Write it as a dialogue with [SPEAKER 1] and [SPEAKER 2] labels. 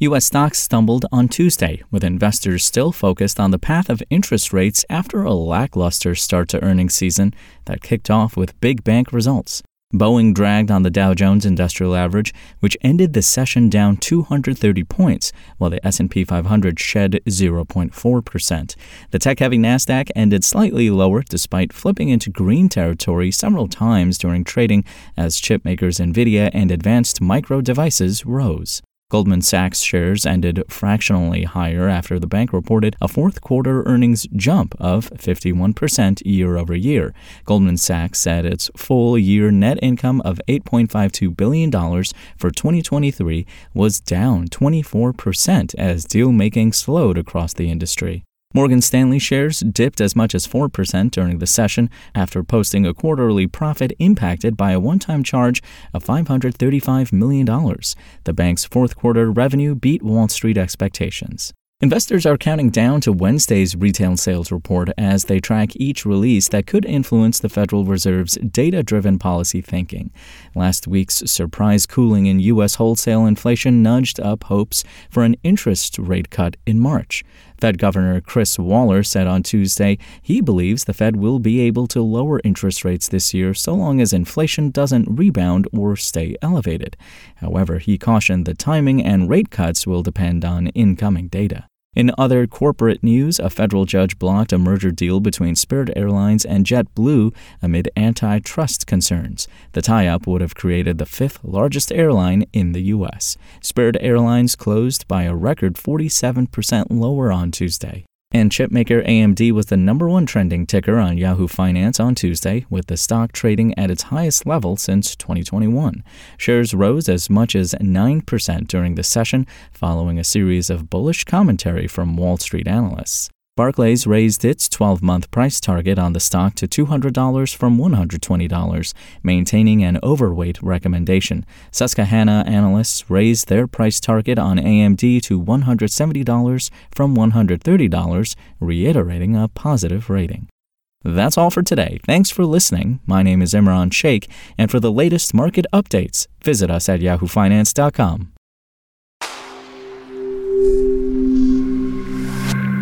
[SPEAKER 1] U.S. stocks stumbled on Tuesday, with investors still focused on the path of interest rates after a lackluster start to earnings season that kicked off with big bank results. Boeing dragged on the Dow Jones Industrial Average, which ended the session down 230 points, while the S&P 500 shed 0.4%. The tech-heavy Nasdaq ended slightly lower despite flipping into green territory several times during trading as chipmakers Nvidia and Advanced Micro Devices rose. Goldman Sachs shares ended fractionally higher after the bank reported a fourth quarter earnings jump of 51% year over year. Goldman Sachs said its full year net income of $8.52 billion for 2023 was down 24% as deal making slowed across the industry. Morgan Stanley shares dipped as much as 4% during the session after posting a quarterly profit impacted by a one time charge of $535 million. The bank's fourth quarter revenue beat Wall Street expectations. Investors are counting down to Wednesday's retail sales report as they track each release that could influence the Federal Reserve's data driven policy thinking. Last week's surprise cooling in U.S. wholesale inflation nudged up hopes for an interest rate cut in March. Fed Governor Chris Waller said on Tuesday he believes the Fed will be able to lower interest rates this year so long as inflation doesn't rebound or stay elevated. However, he cautioned the timing and rate cuts will depend on incoming data. In other corporate news, a federal judge blocked a merger deal between Spirit Airlines and JetBlue amid antitrust concerns. The tie up would have created the fifth largest airline in the U.S. Spirit Airlines closed by a record 47% lower on Tuesday. And chipmaker AMD was the number one trending ticker on Yahoo Finance on Tuesday, with the stock trading at its highest level since 2021. Shares rose as much as 9% during the session, following a series of bullish commentary from Wall Street analysts. Barclays raised its 12 month price target on the stock to $200 from $120, maintaining an overweight recommendation. Susquehanna analysts raised their price target on AMD to $170 from $130, reiterating a positive rating. That's all for today. Thanks for listening. My name is Imran Sheikh, and for the latest market updates, visit us at yahoofinance.com.